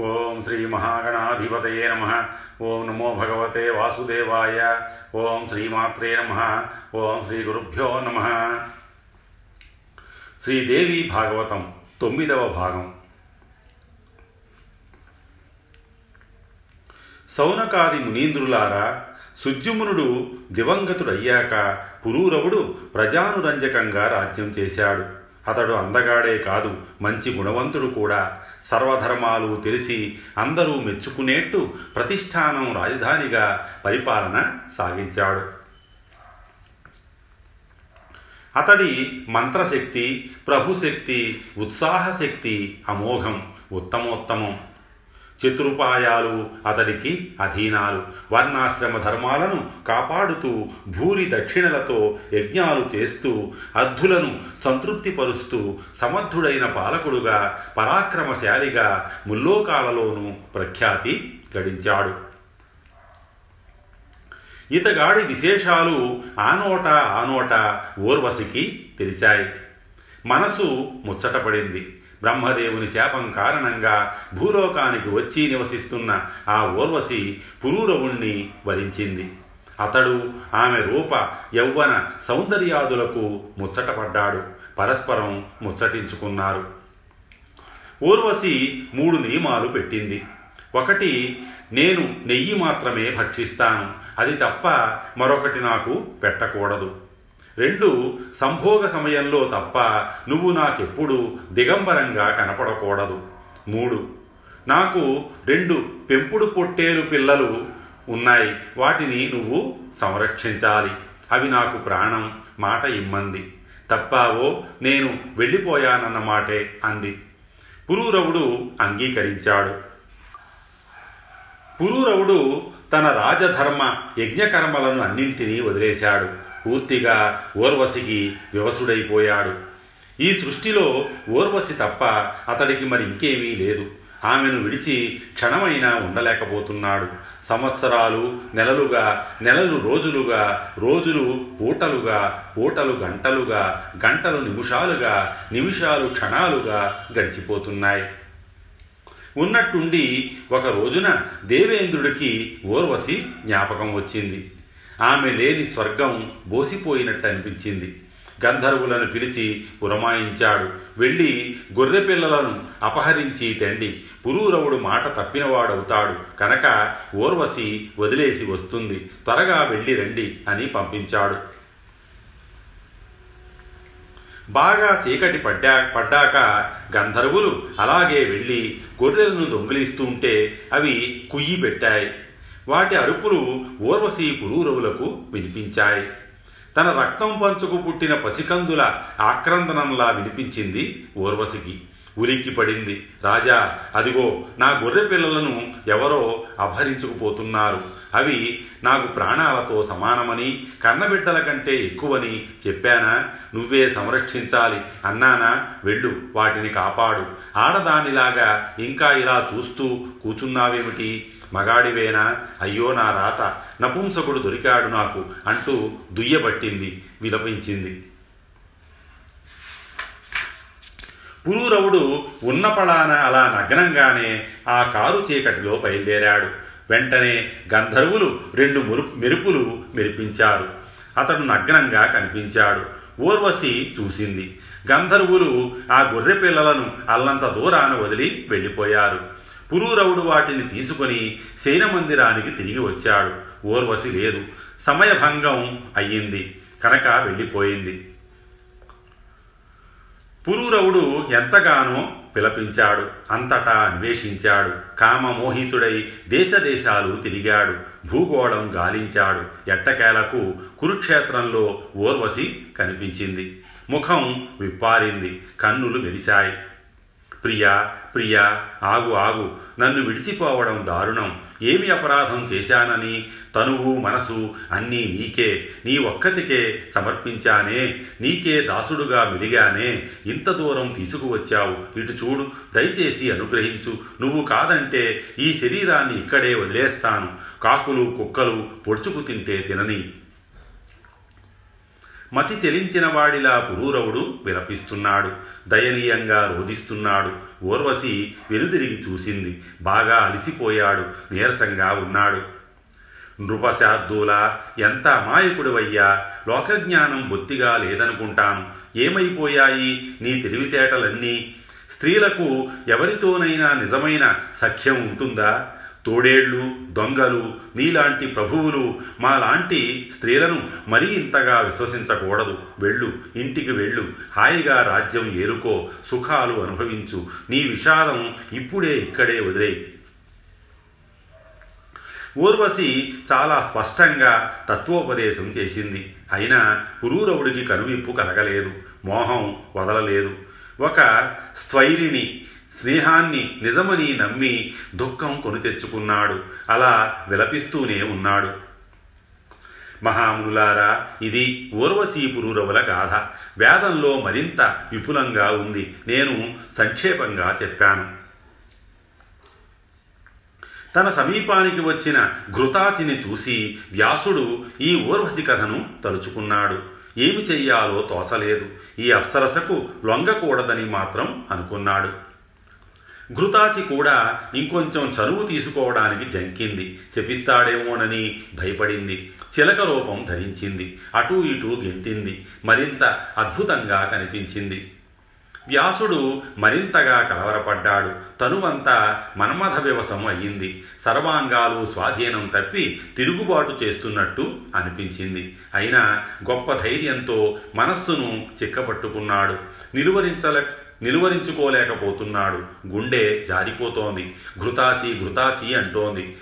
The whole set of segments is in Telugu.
ఓం శ్రీ మహాగణాధిపతయే నమ. ఓం నమో భగవతే వాసుదేవాయ. ఓం శ్రీమాత్రే నమ. ఓం శ్రీ గురుభ్యో నమ. శ్రీదేవి భాగవతం తొమ్మిదవ భాగం. సౌనకాది మునీంద్రులారా సుజ్యుమునుడు దివంగతుడయ్యాక పురూరవుడు ప్రజానురంజకంగా రాజ్యం చేశాడు. అతడు అందగాడే కాదు మంచి గుణవంతుడు కూడా. సర్వధర్మాలు తెలిసి అందరూ మెచ్చుకునేట్టు ప్రతిష్టానం రాజధానిగా పరిపాలన సాగించాడు. అతడి మంత్రశక్తి ప్రభుశక్తి ఉత్సాహశక్తి అమోఘం ఉత్తమోత్తమం. చతురుపాయాలు అతడికి అధీనాలు. వర్ణాశ్రమ ధర్మాలను కాపాడుతూ భూరి దక్షిణలతో యజ్ఞాలు చేస్తూ అద్దులను సంతృప్తిపరుస్తూ సమర్థుడైన పాలకుడుగా పరాక్రమశాలిగా ముల్లోకాలలోనూ ప్రఖ్యాతి గడించాడు. ఇతగాడి విశేషాలు ఆనోట ఆనోట ఊర్వశికి తెలిసాయి మనసు ముచ్చటపడింది. బ్రహ్మదేవుని శాపం కారణంగా భూలోకానికి వచ్చి నివసిస్తున్న ఆ ఊర్వశి పురూరవుణ్ణి వరించింది అతడు ఆమె రూప యౌవన సౌందర్యాదులకు ముచ్చటపడ్డాడు. పరస్పరం ముచ్చటించుకున్నారు. ఊర్వశి మూడు నియమాలు పెట్టింది. ఒకటి నేను నెయ్యి మాత్రమే భక్షిస్తాను. అది తప్ప మరొకటి నాకు పెట్టకూడదు. రెండు సంభోగ సమయంలో తప్ప నువ్వు నాకెప్పుడు దిగంబరంగా కనపడకూడదు. మూడు నాకు రెండు పెంపుడు పొట్టేలు పిల్లలు ఉన్నాయి. వాటిని నువ్వు సంరక్షించాలి. అవి నాకు ప్రాణం మాట ఇమ్మంది. తప్పావో నేను వెళ్ళిపోయానన్న మాటే అంది. పురూరవుడు అంగీకరించాడు. పురూరవుడు తన రాజధర్మ యజ్ఞకర్మలను అన్నింటినీ వదిలేశాడు. పూర్తిగా ఊర్వశికి వివసుడైపోయాడు ఈ సృష్టిలో ఊర్వశి తప్ప అతడికి మరి ఇంకేమీ లేదు. ఆమెను విడిచి క్షణమైనా ఉండలేకపోతున్నాడు. సంవత్సరాలు నెలలుగా నెలలు రోజులుగా రోజులు పూటలుగా పూటలు గంటలుగా గంటలు నిమిషాలుగా నిమిషాలు క్షణాలుగా గడిచిపోతున్నాయి. ఉన్నట్టుండి ఒక రోజున దేవేంద్రుడికి ఊర్వశి జ్ఞాపకం వచ్చింది. ఆమె లేని స్వర్గం బోసిపోయినట్టు అనిపించింది. గంధర్వులను పిలిచి పురమాయించాడు. వెళ్ళి గొర్రె పిల్లలను అపహరించి తెండి. పురూరవుడు మాట తప్పినవాడవుతాడు. కనుక ఊర్వశి వదిలేసి వస్తుంది. త్వరగా వెళ్ళి రండి అని పంపించాడు. బాగా చీకటి పడ్డా పడ్డాక గంధర్వులు అలాగే వెళ్ళి గొర్రెలను దొంగిలిస్తుంటే అవి కుయ్యి పెట్టాయి. వాటి అరుపులు ఊర్వశి పురూరవులకు వినిపించాయి. తన రక్తం పంచుకు పుట్టిన పసికందుల ఆక్రందనంలా వినిపించింది ఊర్వశికి ఉలిక్కి పడింది రాజా అదిగో నా గొర్రె పిల్లలను ఎవరో అపహరించుకుపోతున్నారు. అవి నాకు ప్రాణాలతో సమానమని కన్నబిడ్డల కంటే ఎక్కువని చెప్పానా? నువ్వే సంరక్షించాలి. అన్నానా? వెళ్ళు వాటిని కాపాడు. ఆడదానిలాగా ఇంకా ఇలా చూస్తూ కూచున్నావేమిటి? మగాడివేనా? అయ్యో నా రాత నపుంసకుడు దొరికాడు నాకు అంటూ దుయ్యబట్టింది విలపించింది. పురూరవుడు ఉన్నపళాన అలా నగ్నంగానే ఆ కారు చీకటిలో బయలుదేరాడు. వెంటనే గంధర్వులు రెండు మురు మెరుపులు మెరిపించారు. అతడు నగ్నంగా కనిపించాడు. ఊర్వశి చూసింది. గంధర్వులు ఆ గొర్రె పిల్లలను అల్లంత దూరాన వదిలి వెళ్ళిపోయారు. పురూరవుడు వాటిని తీసుకొని శయనమందిరానికి తిరిగి వచ్చాడు. ఊర్వశి లేదు. సమయభంగం అయ్యింది. కనుక వెళ్ళిపోయింది. పురూరవుడు ఎంతగానో పిలపించాడు అంతటా అన్వేషించాడు. కామమోహితుడై దేశదేశాలు తిరిగాడు భూగోళం గాలించాడు. ఎట్టకేలకు కురుక్షేత్రంలో ఊర్వశి కనిపించింది. ముఖం విప్పారింది కన్నులు మెరిశాయి. ప్రియా ప్రియా ఆగు ఆగు. నన్ను విడిచిపోవడం దారుణం. ఏమి అపరాధం చేశానని? తనువు మనసు అన్నీ నీకే. నీ ఒక్కతికే సమర్పించానే. నీకే దాసుడుగా మిలిగానే ఇంత దూరం తీసుకువచ్చావు. ఇటు చూడు దయచేసి అనుగ్రహించు. నువ్వు కాదంటే ఈ శరీరాన్ని ఇక్కడే వదిలేస్తాను. కాకులు కుక్కలు పొడుచుకు తింటే తినని. మతి చెలించిన వాడిలా పురూరవుడు విలపిస్తున్నాడు. దయనీయంగా రోధిస్తున్నాడు. ఊర్వశి వెనుదిరిగి చూసింది. బాగా అలసిపోయాడు. నీరసంగా ఉన్నాడు. నృపశార్దూల ఎంత అమాయకుడివయ్యా? లోకజ్ఞానం బొత్తిగా లేదనుకుంటాను. ఏమైపోయాయి నీ తెలివితేటలన్నీ? స్త్రీలకు ఎవరితోనైనా నిజమైన సఖ్యం ఉంటుందా? తోడేళ్ళు దొంగలు నీలాంటి ప్రభువులు మాలాంటి స్త్రీలను మరీ ఇంతగా విశ్వసించకూడదు. వెళ్ళు ఇంటికి వెళ్ళు. హాయిగా రాజ్యం ఏరుకో సుఖాలు అనుభవించు. నీ విషాదం ఇప్పుడే ఇక్కడే వదిలే ఊర్వశి చాలా స్పష్టంగా తత్వోపదేశం చేసింది. అయినా పురూరవుడికి కనువిప్పు కలగలేదు. మోహం వదలలేదు. ఒక స్థైరిణి స్నేహాన్ని నిజమని నమ్మి దుఃఖం కొని తెచ్చుకున్నాడు. అలా విలపిస్తూనే ఉన్నాడు. మహామునులారా ఇది ఊర్వశీపురూరవుల గాథ. వేదంలో మరింత విపులంగా ఉంది. నేను సంక్షేపంగా చెప్పాను. తన సమీపానికి వచ్చిన ఘృతాచిని చూసి వ్యాసుడు ఈ ఊర్వశి కథను తలుచుకున్నాడు. ఏమి చెయ్యాలో తోచలేదు. ఈ అప్సరసకు లొంగకూడదని మాత్రం అనుకున్నాడు. ఘృతాచి కూడా ఇంకొంచెం చనువు తీసుకోవడానికి జంకింది. శపిస్తాడేమోనని భయపడింది. చిలక రూపం ధరించింది. అటూ ఇటూ గెంతింది. మరింత అద్భుతంగా కనిపించింది. వ్యాసుడు మరింతగా కలవరపడ్డాడు. తనువంతా మన్మథ వివసం అయ్యింది. సర్వాంగాలు స్వాధీనం తప్పి తిరుగుబాటు చేస్తున్నట్టు అనిపించింది. అయినా గొప్ప ధైర్యంతో మనస్సును చిక్కపట్టుకున్నాడు. నిలువరించలే నిలువరించుకోలేకపోతున్నాడు. గుండె జారిపోతోంది. ఘృతాచి ఘృతాచి అంటోంది.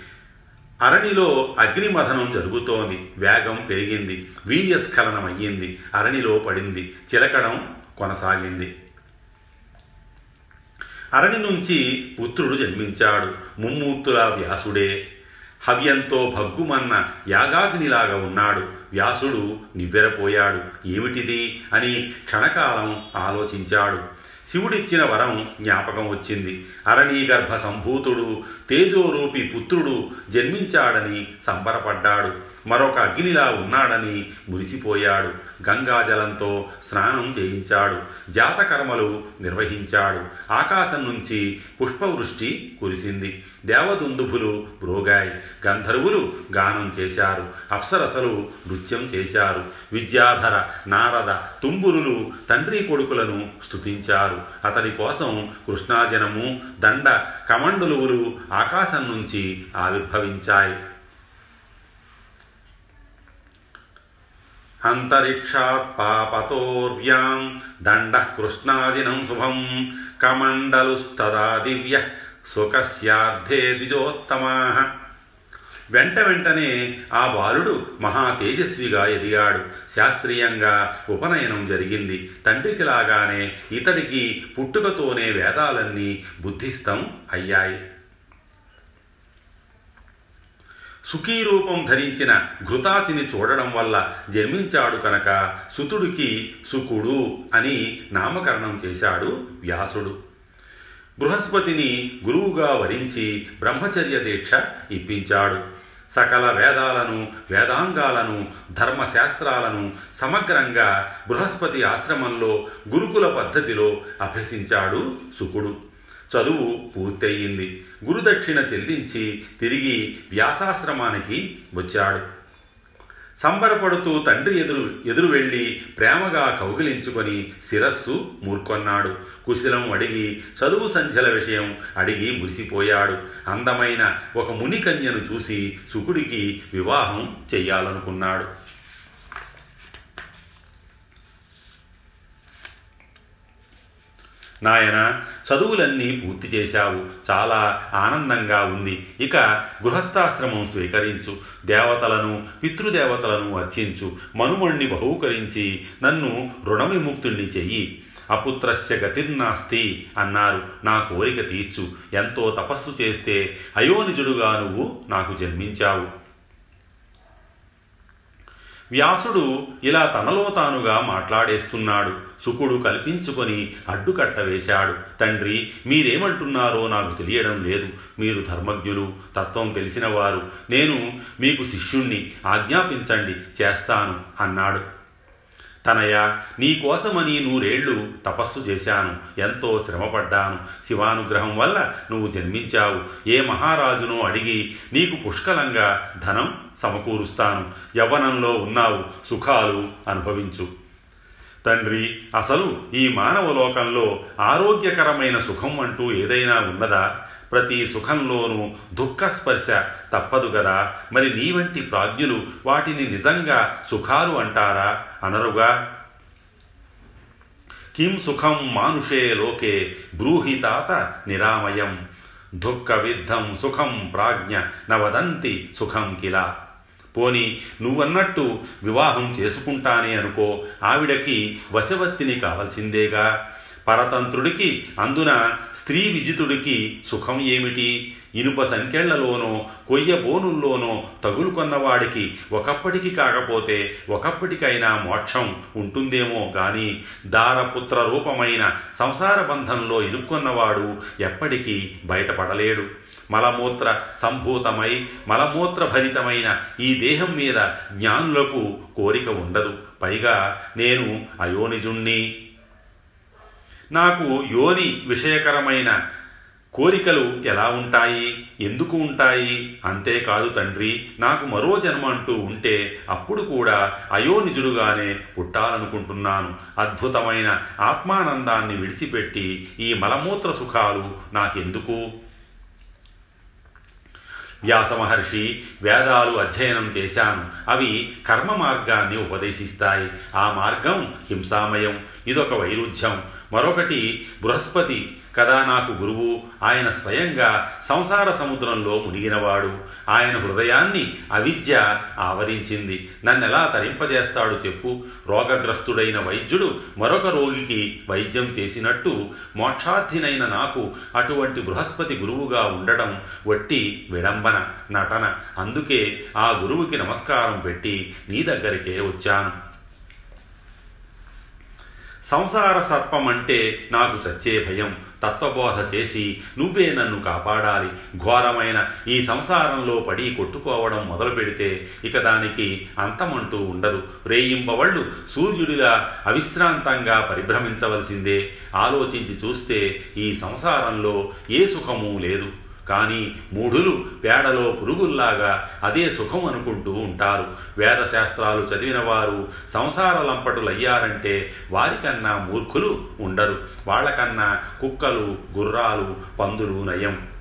అరణిలో అగ్నిమథనం జరుగుతోంది. వేగం పెరిగింది. వీర్యస్ఖలనం అయ్యింది అరణిలో పడింది. చిలకడం కొనసాగింది. అరణి నుంచి పుత్రుడు జన్మించాడు. ముమ్మూర్తుల వ్యాసుడే. హవ్యంతో భగ్గుమన్న యాగాగ్నిలాగా ఉన్నాడు. వ్యాసుడు నివ్వెరపోయాడు. ఏమిటిది? అని క్షణకాలం ఆలోచించాడు. శివుడిచ్చిన వరం జ్ఞాపకం వచ్చింది. అరణీగర్భ సంభూతుడు తేజోరూపి పుత్రుడు జన్మించాడని సంబరపడ్డాడు. మరొక అగ్నిలా ఉన్నాడని మురిసిపోయాడు. గంగాజలంతో స్నానం చేయించాడు. జాతకర్మలు నిర్వహించాడు. ఆకాశం నుంచి పుష్పవృష్టి కురిసింది. దేవదుందుభులు బ్రోగాయి గంధర్వులు గానం చేశారు. అప్సరసలు నృత్యం చేశారు. విద్యాధర నారద తుంబురులు తండ్రి కొడుకులను స్తుతించారు. అతడి కోసం కృష్ణాజనము దండ కమండలువులు ఆకాశం నుంచి ఆవిర్భవించాయి. అంతరిక్షాత్ పాపతోర్వ్యాం దండ కృష్ణాజినం శుభం కమండలుస్తదా దివ్య సుఖస్యార్థే ద్విజోత్తమా. వెంట వెంటనే ఆ బాలుడు మహా తేజస్విగా ఎదిగాడు. శాస్త్రీయంగా ఉపనయనం జరిగింది. తండ్రికి లాగానే ఇతడికి పుట్టుకతోనే వేదాలన్నీ బుద్ధిస్తం అయ్యాయి. సుఖీరూపం ధరించిన ఘృతాచిని చూడడం వల్ల జన్మించాడు కనుక సుతుడికి సుకుడు అని నామకరణం చేశాడు వ్యాసుడు. బృహస్పతిని గురువుగా వరించి బ్రహ్మచర్య దీక్ష ఇప్పించాడు. సకల వేదాలను వేదాంగాలను ధర్మశాస్త్రాలను సమగ్రంగా బృహస్పతి ఆశ్రమంలో గురుకుల పద్ధతిలో అభ్యసించాడు సుకుడు చదువు పూర్తయింది. గురుదక్షిణ చెల్లించి తిరిగి వ్యాసాశ్రమానికి వచ్చాడు. సంబరపడుతూ తండ్రి ఎదురు ఎదురు వెళ్ళి ప్రేమగా కౌగిలించుకొని శిరస్సు మూర్కొన్నాడు. కుశలం అడిగి చదువు సంధ్యల విషయం అడిగి మురిసిపోయాడు. అందమైన ఒక మునికన్యను చూసి సుకుడికి వివాహం చెయ్యాలనుకున్నాడు. నాయన చదువులన్నీ పూర్తి చేశావు. చాలా ఆనందంగా ఉంది. ఇక గృహస్థాశ్రమం స్వీకరించు. దేవతలను పితృదేవతలను అర్చించు. మనుమణ్ణి బహూకరించి నన్ను రుణవిముక్తుణ్ణి చెయ్యి. అపుత్రస్య గతిర్నాస్తి అన్నారు. నా కోరిక తీర్చు. ఎంతో తపస్సు చేస్తే అయోనిజుడుగా నువ్వు నాకు జన్మించావు. వ్యాసుడు ఇలా తనలో తానుగా మాట్లాడేస్తున్నాడు. సుకుడు కల్పించుకొని అడ్డుకట్ట వేశాడు. తండ్రి మీరేమంటున్నారో నాకు తెలియడం లేదు. మీరు ధర్మజ్ఞులు తత్వం తెలిసినవారు నేను మీకు శిష్యుణ్ణి ఆజ్ఞాపించండి చేస్తాను అన్నాడు. తనయ నీకోసమని నూరేళ్ళు తపస్సు చేశాను. ఎంతో శ్రమపడ్డాను. శివానుగ్రహం వల్ల నువ్వు జన్మించావు. ఏ మహారాజునో అడిగి నీకు పుష్కలంగా ధనం సమకూరుస్తాను. యవ్వనంలో ఉన్నావు. సుఖాలు అనుభవించు. తండ్రి అసలు ఈ మానవ లోకంలో ఆరోగ్యకరమైన సుఖం అంటూ ఏదైనా ఉన్నదా? ప్రతి సుఖంలోనూ దుఃఖస్పర్శ తప్పదు కదా మరి నీ వంటి ప్రాజ్ఞులు వాటిని నిజంగా సుఖాలు అంటారా? అనరుగా? కిం సుఖం మానుషే లోకే బ్రూహి తాత నిరామయం. దుఃఖ విద్ధం సుఖం ప్రాజ్ఞ నవదంతి సుఖం కిలా. పోని నువ్వన్నట్టు వివాహం చేసుకుంటానే అనుకో ఆవిడకి వశవత్తిని కావలసిందేగా? పరతంత్రుడికి అందున స్త్రీ విజితుడికి సుఖం ఏమిటి? ఇనుప సంకెళ్ళలోనో కొయ్య బోనుల్లోనో తగులుకొన్నవాడికి ఒకప్పటికి కాకపోతే ఒకప్పటికైనా మోక్షం ఉంటుందేమో గాని దారపుత్ర రూపమైన సంసార బంధంలో ఇరుక్కున్నవాడు ఎప్పటికీ బయటపడలేడు. మలమూత్ర సంభూతమై మలమూత్ర భరితమైన ఈ దేహం మీద జ్ఞానులకు కోరిక ఉండదు. పైగా నేను అయోనిజుణ్ణి. నాకు యోని విషయకరమైన కోరికలు ఎలా ఉంటాయి? ఎందుకు ఉంటాయి? అంతేకాదు తండ్రి నాకు మరో జన్మ అంటూ ఉంటే అప్పుడు కూడా అయోనిజుడుగానే పుట్టాలనుకుంటున్నాను. అద్భుతమైన ఆత్మానందాన్ని విడిచిపెట్టి ఈ మలమూత్ర సుఖాలు నాకెందుకు? వ్యాసమహర్షి వేదాలు అధ్యయనం చేశాను. అవి కర్మ మార్గాన్ని ఉపదేశిస్తాయి. ఆ మార్గం హింసామయం. ఇదొక వైరుధ్యం. మరొకటి బృహస్పతి కదా నాకు గురువు? ఆయన స్వయంగా సంసార సముద్రంలో మునిగినవాడు. ఆయన హృదయాన్ని అవిద్య ఆవరించింది. నన్నెలా తరింపజేస్తాడు చెప్పు? రోగగ్రస్తుడైన వైద్యుడు మరొక రోగికి వైద్యం చేసినట్టు మోక్షార్థినైన నాకు అటువంటి బృహస్పతి గురువుగా ఉండడం వట్టి విడంబన నటన. అందుకే ఆ గురువుకి నమస్కారం పెట్టి నీ దగ్గరికే వచ్చాను. సంసార సర్పం అంటే నాకు చచ్చే భయం. తత్వబోధ చేసి నువ్వే నన్ను కాపాడాలి. ఘోరమైన ఈ సంసారంలో పడి కొట్టుకోవడం మొదలు పెడితే ఇక దానికి అంతమంటూ ఉండదు. రేయింబవళ్ళు సూర్యుడిలా అవిశ్రాంతంగా పరిభ్రమించవలసిందే. ఆలోచించి చూస్తే ఈ సంసారంలో ఏ సుఖము లేదు. కానీ మూఢులు పేడలో పురుగుల్లాగా అదే సుఖం అనుకుంటూ ఉంటారు. వేదశాస్త్రాలు చదివిన వారు సంసార లంపటులయ్యారంటే వారికన్నా మూర్ఖులు ఉండరు. వాళ్ళకన్నా కుక్కలు గుర్రాలు పందులు నయం.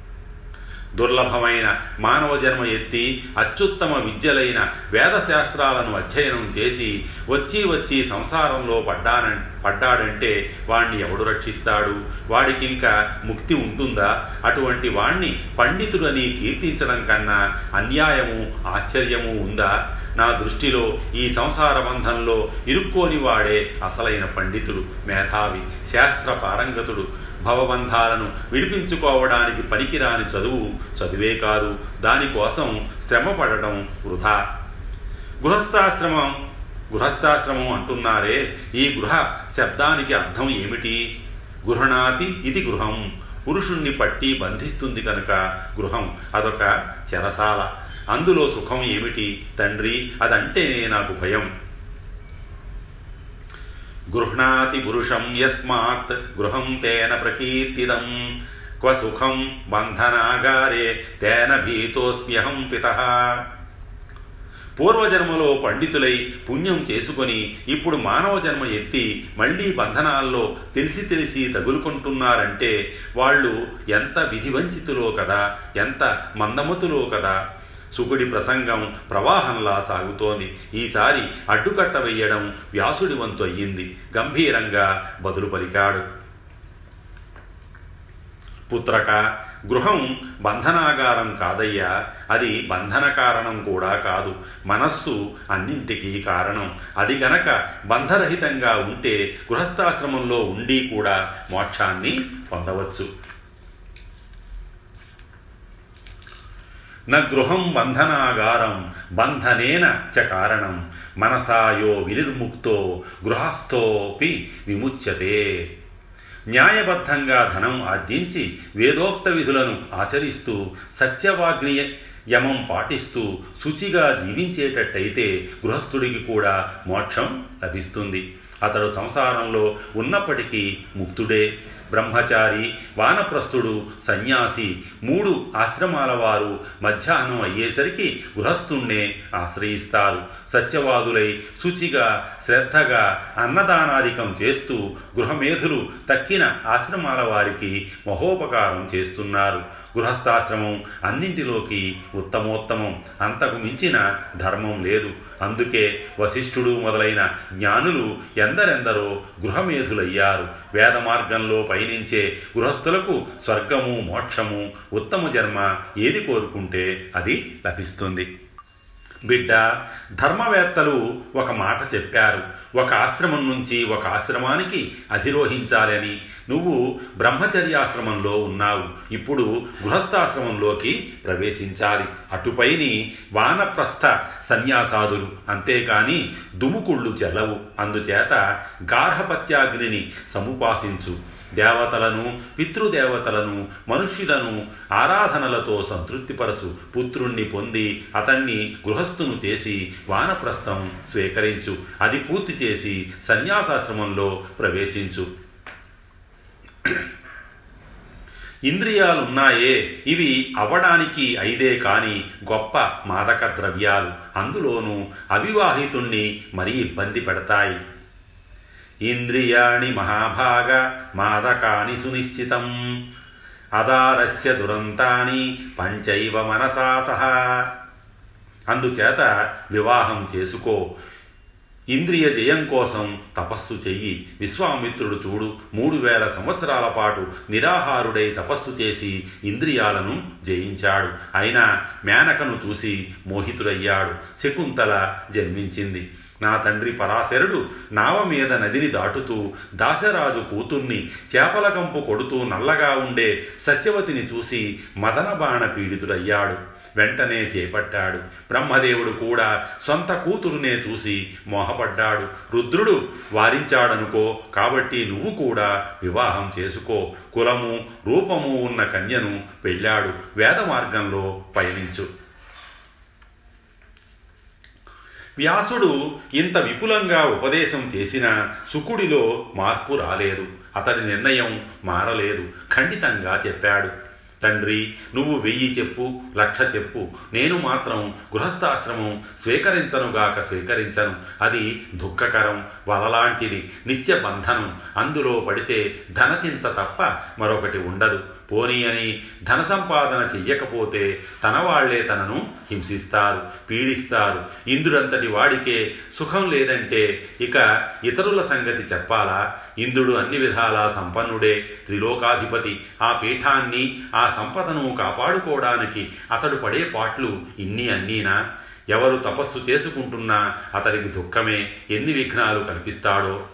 దుర్లభమైన మానవ జన్మ ఎత్తి అత్యుత్తమ విద్యలైన వేదశాస్త్రాలను అధ్యయనం చేసి వచ్చి వచ్చి సంసారంలో పడ్డాన పడ్డాడంటే వాణ్ణి ఎవడు రక్షిస్తాడు? వాడికింకా ముక్తి ఉంటుందా? అటువంటి వాణ్ణి పండితుడని కీర్తించడం కన్నా అన్యాయము ఆశ్చర్యము ఉందా? నా దృష్టిలో ఈ సంసార బంధంలో ఇరుక్కోని వాడే అసలైన పండితుడు మేధావి శాస్త్ర పారంగతుడు భవబంధాలను విడిపించుకోవడానికి పనికిరాని చదువు చదివే కాదు. దానికోసం శ్రమ పడటం వృధా. గృహస్థాశ్రమం గృహస్థాశ్రమం అంటున్నారే. ఈ గృహ శబ్దానికి అర్థం ఏమిటి? గృహణాతి ఇది గృహం. పురుషుణ్ణి పట్టి బంధిస్తుంది కనుక గృహం. అదొక చెరసాల. అందులో సుఖం ఏమిటి? తండ్రి అదంటేనే నాకు భయం. గృహ్ణాతి పురుషం యస్మాత్ గృహం తేన ప్రకీర్తిదం. క్వ సుఖం బంధనాగారే తేన భీతోస్మ్యహం పిత. పూర్వజన్మలో పండితులై పుణ్యం చేసుకొని ఇప్పుడు మానవ జన్మ ఎత్తి మళ్ళీ బంధనాల్లో తెలిసి తెలిసి తగులుకుంటున్నారంటే వాళ్ళు ఎంత విధివంచితులో కదా ఎంత మందమతులో కదా సుకుడి ప్రసంగం ప్రవాహంలా సాగుతోంది. ఈసారి అడ్డుకట్ట వెయ్యడం వ్యాసుడి వంతు అయ్యింది గంభీరంగా బదులు పలికాడు. పుత్రక గృహం బంధనాగారం కాదయ్యా. అది బంధన కారణం కూడా కాదు. మనస్సు అన్నింటికీ కారణం. అది గనక బంధరహితంగా ఉంటే గృహస్థాశ్రమంలో ఉండి కూడా మోక్షాన్ని పొందవచ్చు. గృహం బంధనాగారం బంధనేన చ కారణం. మనసాయో వినిర్ముక్తో గృహస్థోపి విముచ్యతే. న్యాయబద్ధంగా ధనం ఆర్జించి వేదోక్త విధులను ఆచరిస్తూ సత్యవాగ్ని యమం పాటిస్తూ శుచిగా జీవించేటట్టయితే గృహస్థుడికి కూడా మోక్షం లభిస్తుంది. అతడు సంసారంలో ఉన్నప్పటికీ ముక్తుడే. బ్రహ్మచారి వానప్రస్థుడు సన్యాసి మూడు ఆశ్రమాల వారు మధ్యాహ్నం అయ్యేసరికి గృహస్థుణ్ణే ఆశ్రయిస్తారు. సత్యవాదులై శుచిగా శ్రద్ధగా అన్నదానాధికం చేస్తూ గృహమేధులు తక్కిన ఆశ్రమాల వారికి మహోపకారం చేస్తున్నారు. గృహస్థాశ్రమం అన్నింటిలోకి ఉత్తమోత్తమం. అంతకు మించిన ధర్మం లేదు. అందుకే వశిష్ఠుడు మొదలైన జ్ఞానులు ఎందరెందరో గృహమేధులయ్యారు. వేద మార్గంలో పయనించే గృహస్థులకు స్వర్గము మోక్షము ఉత్తమ జన్మ ఏది కోరుకుంటే అది లభిస్తుంది. బిడ్డ ధర్మవేత్తలు ఒక మాట చెప్పారు. ఒక ఆశ్రమం నుంచి ఒక ఆశ్రమానికి అధిరోహించాలని నువ్వు బ్రహ్మచర్యాశ్రమంలో ఉన్నావు. ఇప్పుడు గృహస్థాశ్రమంలోకి ప్రవేశించాలి. అటుపైని వానప్రస్థ సన్యాసాదులు అంతేకాని దుముకుళ్ళు చెల్లవు. అందుచేత గార్హపత్యాగ్నిని సముపాసించు. దేవతలను పితృదేవతలను మనుష్యులను ఆరాధనలతో సంతృప్తిపరచు. పుత్రుణ్ణి పొంది అతన్ని గృహస్థును చేసి వానప్రస్థం స్వీకరించు. అది పూర్తి చేసి సన్యాసాశ్రమంలో ప్రవేశించు. ఇంద్రియాలున్నాయే ఇవి అవ్వడానికి ఐదే కాని గొప్ప మాదక ద్రవ్యాలు అందులోనూ అవివాహితుణ్ణి మరీ ఇబ్బంది పెడతాయి. ఇంద్రియాణి మహాభాగ మాదకాని సునిశ్చితం. అదారస్య దురంతాని పంచైవ మనసా సహా. అందుచేత వివాహం చేసుకో. ఇంద్రియ జయం కోసం తపస్సు చెయ్యి. విశ్వామిత్రుడు చూడు మూడు వేల సంవత్సరాల పాటు నిరాహారుడై తపస్సు చేసి ఇంద్రియాలను జయించాడు. అయినా మేనకను చూసి మోహితుడయ్యాడు. శకుంతల జన్మించింది. నా తండ్రి పరాశరుడు నావ మీద నదిని దాటుతూ దాసరాజు కూతుర్ని చేపల కంపు కొడుతూ నల్లగా ఉండే సత్యవతిని చూసి మదనబాణ పీడితుడయ్యాడు. వెంటనే చేపట్టాడు. బ్రహ్మదేవుడు కూడా సొంత కూతురునే చూసి మోహపడ్డాడు. రుద్రుడు వారించాడనుకో కాబట్టి నువ్వు కూడా వివాహం చేసుకో. కులము రూపము ఉన్న కన్యను పెళ్ళాడు. వేద మార్గంలో పయనించు. వ్యాసుడు ఇంత విపులంగా ఉపదేశం చేసినా సుకుడిలో మార్పు రాలేదు. అతడి నిర్ణయం మారలేదు. ఖండితంగా చెప్పాడు. తండ్రి నువ్వు వెయ్యి చెప్పు లక్ష చెప్పు. నేను మాత్రం గృహస్థాశ్రమం స్వీకరించనుగాక స్వీకరించను. అది దుఃఖకరం వలలాంటిది నిత్య బంధనం. అందులో పడితే ధనచింత తప్ప మరొకటి ఉండదు. పోనీ అని ధన సంపాదన చెయ్యకపోతే తన వాళ్ళే తనను హింసిస్తారు పీడిస్తారు. ఇంద్రుడంతటి వాడికే సుఖం లేదంటే ఇక ఇతరుల సంగతి చెప్పాలా? ఇంద్రుడు అన్ని విధాలా సంపన్నుడే త్రిలోకాధిపతి. ఆ పీఠాన్ని ఆ సంపదను కాపాడుకోవడానికి అతడు పడే పాట్లు ఇన్ని అన్నీనా? ఎవరు తపస్సు చేసుకుంటున్నా అతడికి దుఃఖమే. ఎన్ని విఘ్నాలు కల్పిస్తాడో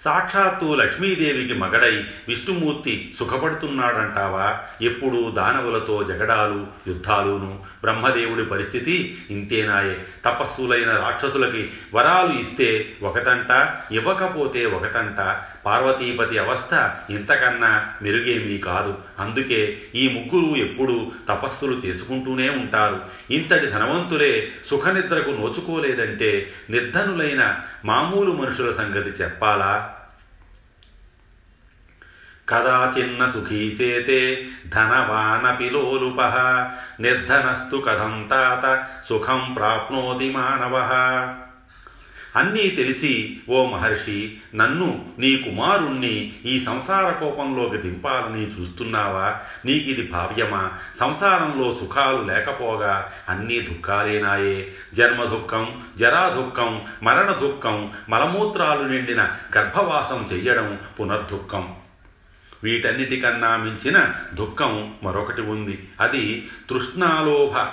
సాక్షాత్తు లక్ష్మీదేవికి మగడై విష్ణుమూర్తి సుఖపడుతున్నాడంటావా? ఎప్పుడు దానవులతో జగడాలు యుద్ధాలును. బ్రహ్మదేవుడి పరిస్థితి ఇంతేనాయే. తపస్సులైన రాక్షసులకి వరాలు ఇస్తే ఒకతంట ఇవ్వకపోతే ఒకతంట పార్వతీపతి అవస్థ ఇంతకన్నా మెరుగేమీ కాదు. అందుకే ఈ ముగ్గురు ఎప్పుడూ తపస్సులు చేసుకుంటూనే ఉంటారు. ఇంతటి ధనవంతులే సుఖనిద్రకు నోచుకోలేదంటే నిర్ధనులైన మామూలు మనుషుల సంగతి చెప్పాలా? కదాచిన్న సుఖీసేతే ధనవానపి లోలుప. నిర్ధనస్తు కథం తాత సుఖం ప్రాప్నోతి మానవ. అన్నీ తెలిసి ఓ మహర్షి నన్ను నీ కుమారుణ్ణి ఈ సంసార కోపంలోకి దింపాలని చూస్తున్నావా? నీకిది భావ్యమా? సంసారంలో సుఖాలు లేకపోగా అన్నీ దుఃఖాలేనాయే జన్మ దుఃఖం జరా దుఃఖం మరణ దుఃఖం మలమూత్రాలు నిండిన గర్భవాసం చెయ్యడం పునర్దుఃఖం. వీటన్నిటికన్నా మించిన దుఃఖం మరొకటి ఉంది. అది తృష్ణాలోభ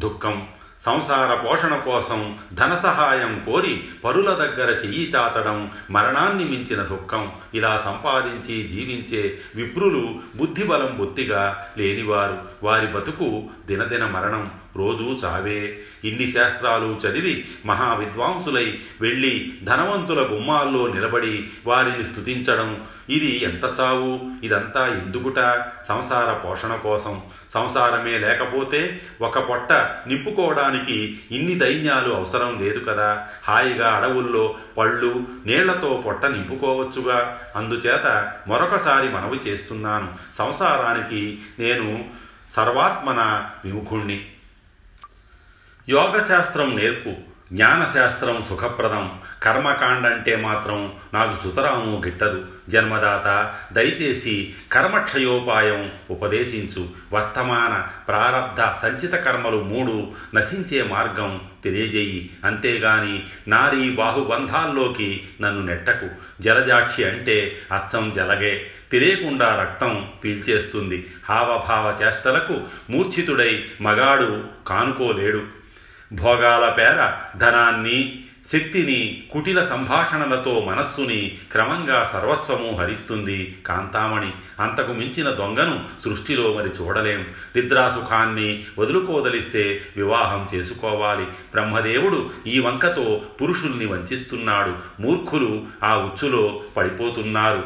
దుఃఖం. సంసార పోషణ కోసం ధన సహాయం కోరి పరుల దగ్గర చెయ్యి చాచడం మరణాన్ని మించిన దుఃఖం. ఇలా సంపాదించి జీవించే విప్రులు బుద్ధిబలం బొత్తిగా లేనివారు. వారి బతుకు దినదిన మరణం. రోజూ చావే. ఇన్ని శాస్త్రాలు చదివి మహావిద్వాంసులై వెళ్ళి ధనవంతుల గుమ్మాల్లో నిలబడి వారిని స్థుతించడం ఇది ఎంత చావు? ఇదంతా ఎందుకుట? సంసార పోషణ కోసం. సంసారమే లేకపోతే ఒక పొట్ట నింపుకోవడానికి ఇన్ని దైన్యాలు అవసరం లేదు కదా. హాయిగా అడవుల్లో పళ్ళు నీళ్ళతో పొట్ట నింపుకోవచ్చుగా. అందుచేత మరొకసారి మనవి చేస్తున్నాను. సంసారానికి నేను సర్వాత్మన విముఖుణ్ణి. యోగశాస్త్రం నేర్పు జ్ఞానశాస్త్రం సుఖప్రదం. కర్మకాండ అంటే మాత్రం నాకు సుతరాము గిట్టదు. జన్మదాత దయచేసి కర్మక్షయోపాయం ఉపదేశించు. వర్తమాన ప్రారబ్ధ సంచిత కర్మలు మూడు నశించే మార్గం తెలియజేయి. అంతేగాని నారీ బాహుబంధాల్లోకి నన్ను నెట్టకు. జలజాక్షి అంటే అచ్చం జలగే. తెలియకుండా రక్తం పీల్చేస్తుంది. హావభావ చేష్టలకు మూర్ఛితుడై మగాడు కానుకోలేడు. భోగాల పేర ధనాన్ని శక్తిని కుటిల సంభాషణలతో మనస్సుని క్రమంగా సర్వస్వము హరిస్తుంది కాంతామణి. అంతకు మించిన దొంగను సృష్టిలో మరి చూడలేం. నిద్రాసుఖాన్ని వదులుకోదలిస్తే వివాహం చేసుకోవాలి. బ్రహ్మదేవుడు ఈ వంకతో పురుషుల్ని వంచిస్తున్నాడు. మూర్ఖులు ఆ ఉచ్చులో పడిపోతున్నారు.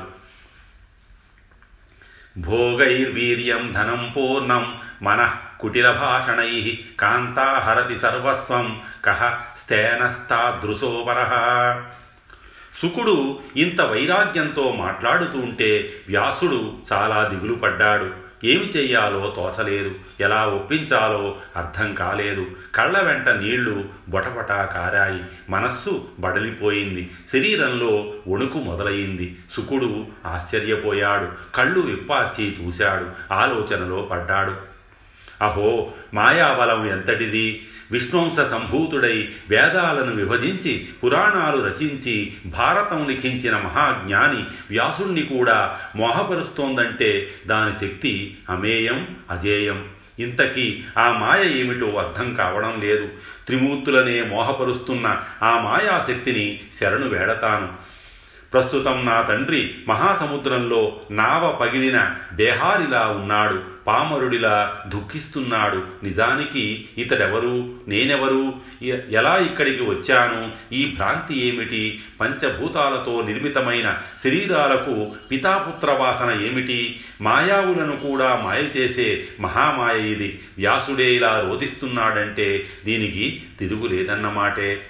భోగైర్వీర్యం ధనం పూర్ణం మనః కుటిలభాషణై కాంతాహరతి సర్వస్వం కహ స్థేనస్తాదృశోపర సుకుడు ఇంత వైరాగ్యంతో మాట్లాడుతూ ఉంటే వ్యాసుడు చాలా దిగులు పడ్డాడు. ఏమి చెయ్యాలో తోచలేదు. ఎలా ఒప్పించాలో అర్థం కాలేదు. కళ్ళ వెంట నీళ్ళు బొటబొటా కారాయి. మనస్సు బడలిపోయింది. శరీరంలో వణుకు మొదలయింది సుకుడు ఆశ్చర్యపోయాడు. కళ్ళు విప్పార్చి చూశాడు. ఆలోచనలో పడ్డాడు. అహో మాయాబలం ఎంతటిది? విష్ణుంస సంభూతుడై వేదాలను విభజించి పురాణాలు రచించి భారతం లిఖించిన మహాజ్ఞాని వ్యాసుణ్ణి కూడా మోహపరుస్తోందంటే దాని శక్తి అమేయం అజేయం. ఇంతకీ ఆ మాయ ఏమిటో అర్థం కావడం లేదు. త్రిమూర్తులనే మోహపరుస్తున్న ఆ మాయాశక్తిని శరణు వేడతాను. ప్రస్తుతం నా తండ్రి మహాసముద్రంలో నావ పగిలిన బేహారిలా ఉన్నాడు పామరుడిలా దుఃఖిస్తున్నాడు. నిజానికి ఇతడెవరు? నేనెవరు? ఎలా ఇక్కడికి వచ్చాను? ఈ భ్రాంతి ఏమిటి? పంచభూతాలతో నిర్మితమైన శరీరాలకు పితాపుత్ర వాసన ఏమిటి? మాయావులను కూడా మాయ చేసే మహామాయ ఇది. వ్యాసుడే ఇలా రోధిస్తున్నాడంటే దీనికి తిరుగులేదన్నమాటే.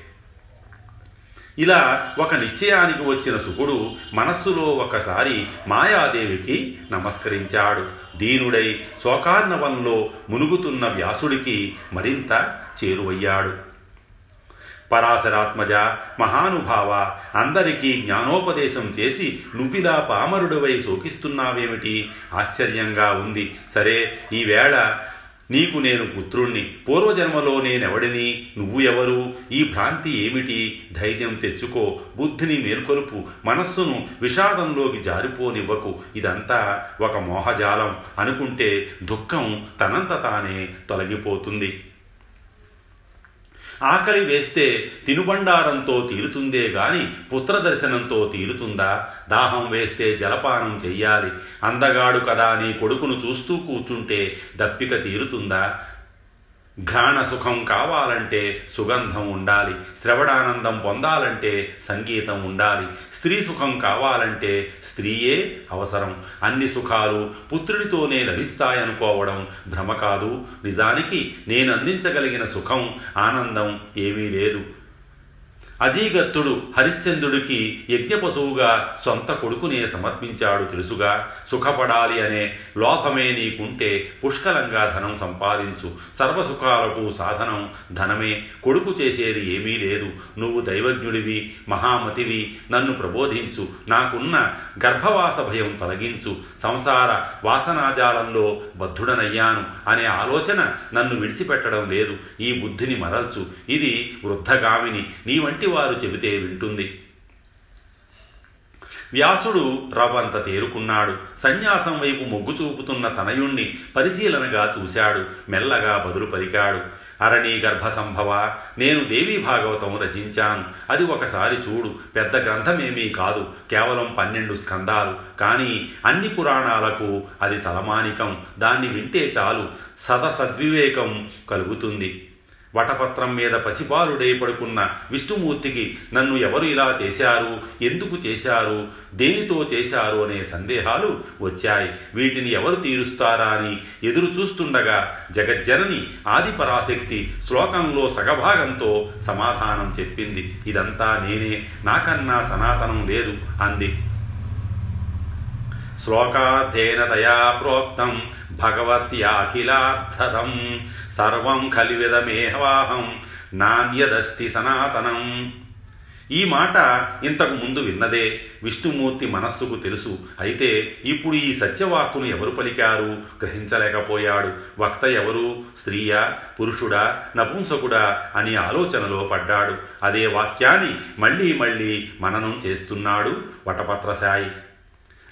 ఇలా ఒక నిశ్చయానికి వచ్చిన సుకుడు మనస్సులో ఒకసారి మాయాదేవికి నమస్కరించాడు. దీనుడై శోకార్ణవంలో మునుగుతున్న వ్యాసుడికి మరింత చేరువయ్యాడు. పరాశరాత్మజ మహానుభావ అందరికీ జ్ఞానోపదేశం చేసి నువ్విలా పామరుడివై శోకిస్తున్నావేమిటి? ఆశ్చర్యంగా ఉంది. సరే ఈవేళ నీకు నేను పుత్రుణ్ణి. పూర్వజన్మలో నేనెవడిని? నువ్వు ఎవరు? ఈ భ్రాంతి ఏమిటి? ధైర్యం తెచ్చుకో బుద్ధిని మేల్కొలుపు మనస్సును విషాదంలోకి జారిపోనివ్వకు. ఇదంతా ఒక మోహజాలం. అనుకుంటే దుఃఖం తనంత తానే తొలగిపోతుంది. ఆకలి వేస్తే తినుబండారంతో తీరుతుందే గాని పుత్రదర్శనంతో తీరుతుందా? దాహం వేస్తే జలపానం చెయ్యాలి. అందగాడు కదా నీ కొడుకును చూస్తూ కూర్చుంటే దప్పిక తీరుతుందా? ఘ్రాణ సుఖం కావాలంటే సుగంధం ఉండాలి శ్రవణానందం పొందాలంటే సంగీతం ఉండాలి స్త్రీ సుఖం కావాలంటే స్త్రీయే అవసరం. అన్ని సుఖాలు పుత్రుడితోనే లభిస్తాయనుకోవడం భ్రమ కాదు. నిజానికి నేను అందించగలిగిన సుఖం ఆనందం ఏమీ లేదు. అజీగత్తుడు హరిశ్చంద్రుడికి యజ్ఞపశువుగా సొంత కొడుకునే సమర్పించాడు తెలుసుగా. సుఖపడాలి అనే లోపమే నీకుంటే పుష్కలంగా ధనం సంపాదించు. సర్వసుఖాలకు సాధనం ధనమే. కొడుకు చేసేది ఏమీ లేదు. నువ్వు దైవజ్ఞుడివి మహామతివి నన్ను ప్రబోధించు. నాకున్న గర్భవాస భయం తొలగించు. సంసార వాసనాజాలంలో బద్ధుడనయ్యాను అనే ఆలోచన నన్ను విడిచిపెట్టడం లేదు. ఈ బుద్ధిని మరల్చు. ఇది వృద్ధగామిని. నీ వంటి వారు చెబితే వింటుంది. వ్యాసుడు రవంత తేరుకున్నాడు. సన్యాసం వైపు మొగ్గు చూపుతున్న తనయుణ్ణి పరిశీలనగా చూశాడు. మెల్లగా బదులు పలికాడు. అరణీ గర్భ సంభవ నేను దేవీ భాగవతం రచించాను. అది ఒకసారి చూడు. పెద్ద గ్రంథమేమీ కాదు. కేవలం పన్నెండు స్కందాలు. కానీ అన్ని పురాణాలకు అది తలమానికం. దాన్ని వింటే చాలు. సద సద్వివేకం కలుగుతుంది. వటపత్రం మీద పసిపాలుడై పడుకున్న విష్ణుమూర్తికి నన్ను ఎవరు ఇలా చేశారు? ఎందుకు చేశారు? దేనితో చేశారు అనే సందేహాలు వచ్చాయి. వీటిని ఎవరు తీరుస్తారా అని ఎదురు చూస్తుండగా జగజ్జనని ఆదిపరాశక్తి శ్లోకంలో సగభాగంతో సమాధానం చెప్పింది. ఇదంతా నేనే. నాకన్నా సనాతనం లేదు అంది. శ్లోకార్థేన తయా ప్రోక్తం. భగవత్యాఖిలార్థదం సర్వం కలివిదమేహవాహం నాణ్యదస్తి సనాతనం ఈ మాట ఇంతకు ముందు విన్నదే విష్ణుమూర్తి మనస్సుకు తెలుసు. అయితే ఇప్పుడు ఈ సత్యవాక్కును ఎవరు పలికారు? గ్రహించలేకపోయాడు. వక్త ఎవరు? స్త్రీయా? పురుషుడా? నపుంసకుడా? అని ఆలోచనలో పడ్డాడు. అదే వాక్యాన్ని మళ్ళీ మళ్ళీ మననం చేస్తున్నాడు వటపత్రసాయి.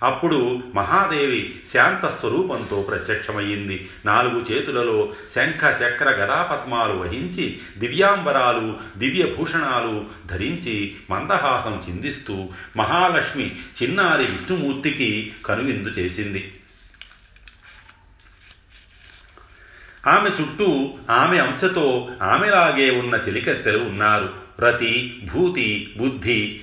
అప్పుడు మహాదేవి శాంత స్వరూపంతో ప్రత్యక్షమయ్యింది. నాలుగు చేతులలో శంఖ చక్ర గదాపద్మాలు వహించి దివ్యాంబరాలు దివ్యభూషణాలు ధరించి మందహాసం చిందిస్తూ మహాలక్ష్మి చిన్నారి విష్ణుమూర్తికి కనువిందు చేసింది. ఆమె చుట్టూ ఆమె అంశతో ఆమెలాగే ఉన్న చెలికత్తెలు ఉన్నారు. రతి భూతి బుద్ధి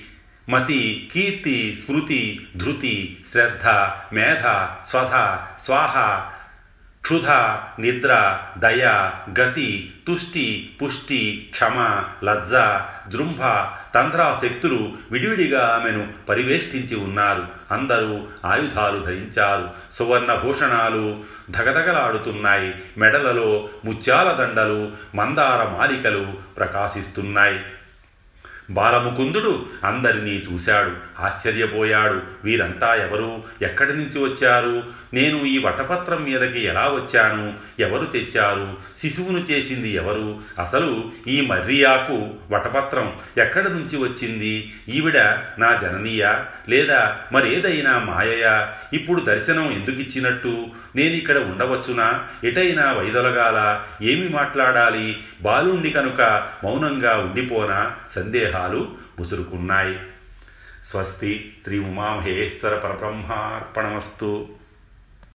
మతి కీర్తి స్మృతి ధృతి శ్రద్ధ మేధ స్వధ స్వాహ క్షుధ నిద్ర దయ గతి తుష్టి పుష్టి క్షమ లజ్జ ద్రుంబ తంద్రా శక్తులు విడివిడిగా ఆమెను పరివేష్టించి ఉన్నారు. అందరూ ఆయుధాలు ధరించారు. సువర్ణ భూషణాలు ధగధగలాడుతున్నాయి. మెడలలో ముత్యాల దండలు మందార మాలికలు ప్రకాశిస్తున్నాయి. బాలముకుందుడు అందరినీ చూశాడు ఆశ్చర్యపోయాడు. వీరంతా ఎవరు? ఎక్కడి నుంచి వచ్చారు? నేను ఈ వటపత్రం మీదకి ఎలా వచ్చాను? ఎవరు తెచ్చారు? శిశువును చేసింది ఎవరు? అసలు ఈ మర్రియాకు వటపత్రం ఎక్కడి నుంచి వచ్చింది? ఈవిడ నా జననీయ? లేదా మరేదైనా మాయయా? ఇప్పుడు దర్శనం ఎందుకిచ్చినట్టు? నేనిక్కడ ఉండవచ్చునా? ఎటైనా వైదొలగాల. ఏమి మాట్లాడాలి? బాలుణ్ణి కనుక మౌనంగా ఉండిపోనా? సందేహాలు ముసురుకున్నాయి. స్వస్తి శ్రీ ఉమామహేశ్వర పరబ్రహ్మార్పణమస్తు.